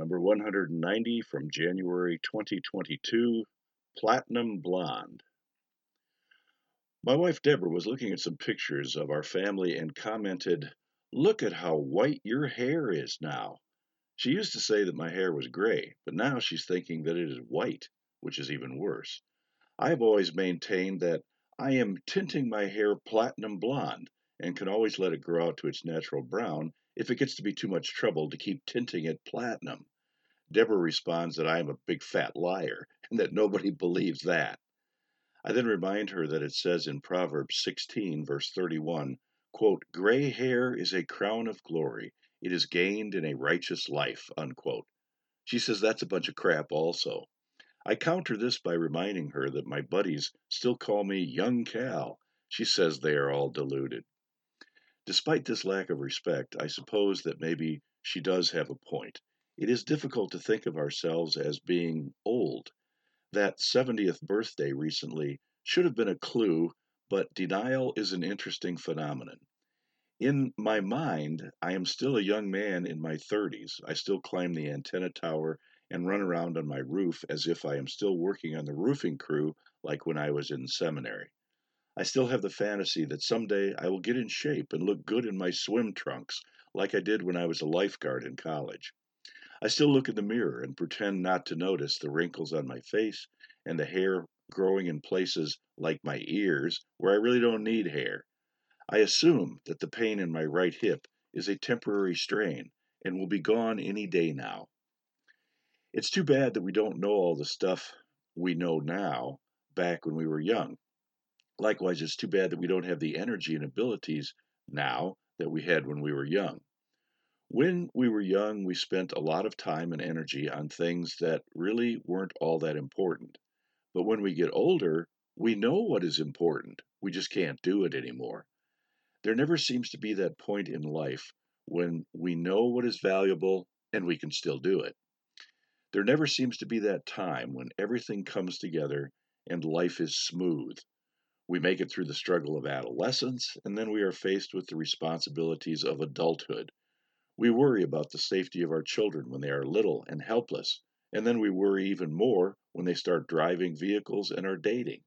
number 190 from January 2022, Platinum Blonde. My wife Deborah was looking at some pictures of our family and commented, Look at how white your hair is now. She used to say that my hair was gray, but now she's thinking that it is white, which is even worse. I have always maintained that I am tinting my hair platinum blonde and can always let it grow out to its natural brown if it gets to be too much trouble to keep tinting it platinum. Deborah responds that I am a big fat liar and that nobody believes that. I then remind her that it says in Proverbs 16, verse 31, quote, Gray hair is a crown of glory. It is gained in a righteous life, unquote. She says that's a bunch of crap also. I counter this by reminding her that my buddies still call me Young Cal. She says they are all deluded. Despite this lack of respect, I suppose that maybe she does have a point. It is difficult to think of ourselves as being old. That 70th birthday recently should have been a clue, but denial is an interesting phenomenon. In my mind, I am still a young man in my 30s. I still climb the antenna tower and run around on my roof as if I am still working on the roofing crew like when I was in seminary. I still have the fantasy that someday I will get in shape and look good in my swim trunks like I did when I was a lifeguard in college. I still look in the mirror and pretend not to notice the wrinkles on my face and the hair growing in places like my ears where I really don't need hair. I assume that the pain in my right hip is a temporary strain and will be gone any day now. It's too bad that we don't know all the stuff we know now back when we were young. Likewise, it's too bad that we don't have the energy and abilities now that we had when we were young. When we were young, we spent a lot of time and energy on things that really weren't all that important. But when we get older, we know what is important. We just can't do it anymore. There never seems to be that point in life when we know what is valuable and we can still do it. There never seems to be that time when everything comes together and life is smooth. We make it through the struggle of adolescence, and then we are faced with the responsibilities of adulthood. We worry about the safety of our children when they are little and helpless, and then we worry even more when they start driving vehicles and are dating.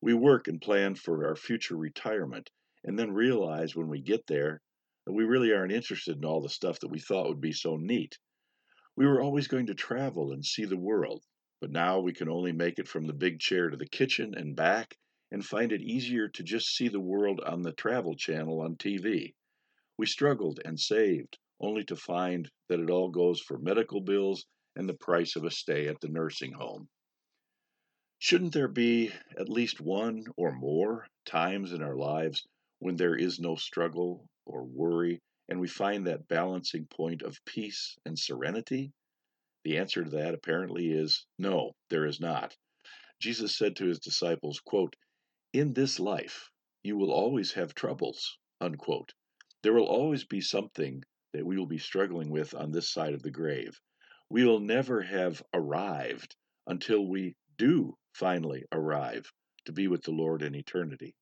We work and plan for our future retirement, and then realize when we get there that we really aren't interested in all the stuff that we thought would be so neat. We were always going to travel and see the world, but now we can only make it from the big chair to the kitchen and back and find it easier to just see the world on the travel channel on TV. We struggled and saved, only to find that it all goes for medical bills and the price of a stay at the nursing home. Shouldn't there be at least one or more times in our lives when there is no struggle or worry and we find that balancing point of peace and serenity? The answer to that apparently is no, there is not. Jesus said to his disciples, quote, In this life you will always have troubles, unquote. There will always be something that we will be struggling with on this side of the grave. We will never have arrived until we do finally arrive to be with the Lord in eternity.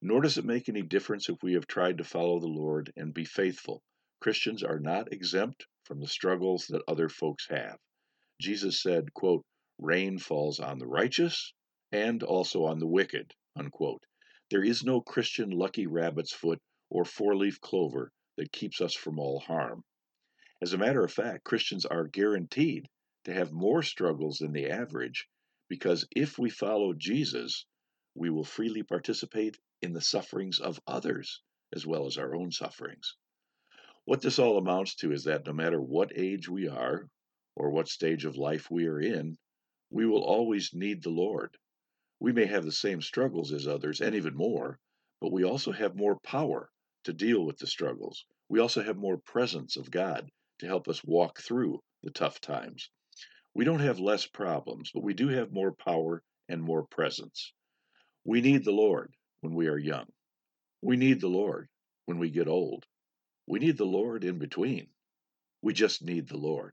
Nor does it make any difference if we have tried to follow the Lord and be faithful. Christians are not exempt from the struggles that other folks have. Jesus said, quote, Rain falls on the righteous and also on the wicked. Unquote. There is no Christian lucky rabbit's foot or four leaf clover that keeps us from all harm. As a matter of fact, Christians are guaranteed to have more struggles than the average because if we follow Jesus, we will freely participate in the sufferings of others as well as our own sufferings. What this all amounts to is that no matter what age we are or what stage of life we are in, we will always need the Lord. We may have the same struggles as others and even more, but we also have more power to deal with the struggles. We also have more presence of God to help us walk through the tough times. We don't have less problems, but we do have more power and more presence. We need the Lord when we are young. We need the Lord when we get old. We need the Lord in between. We just need the Lord.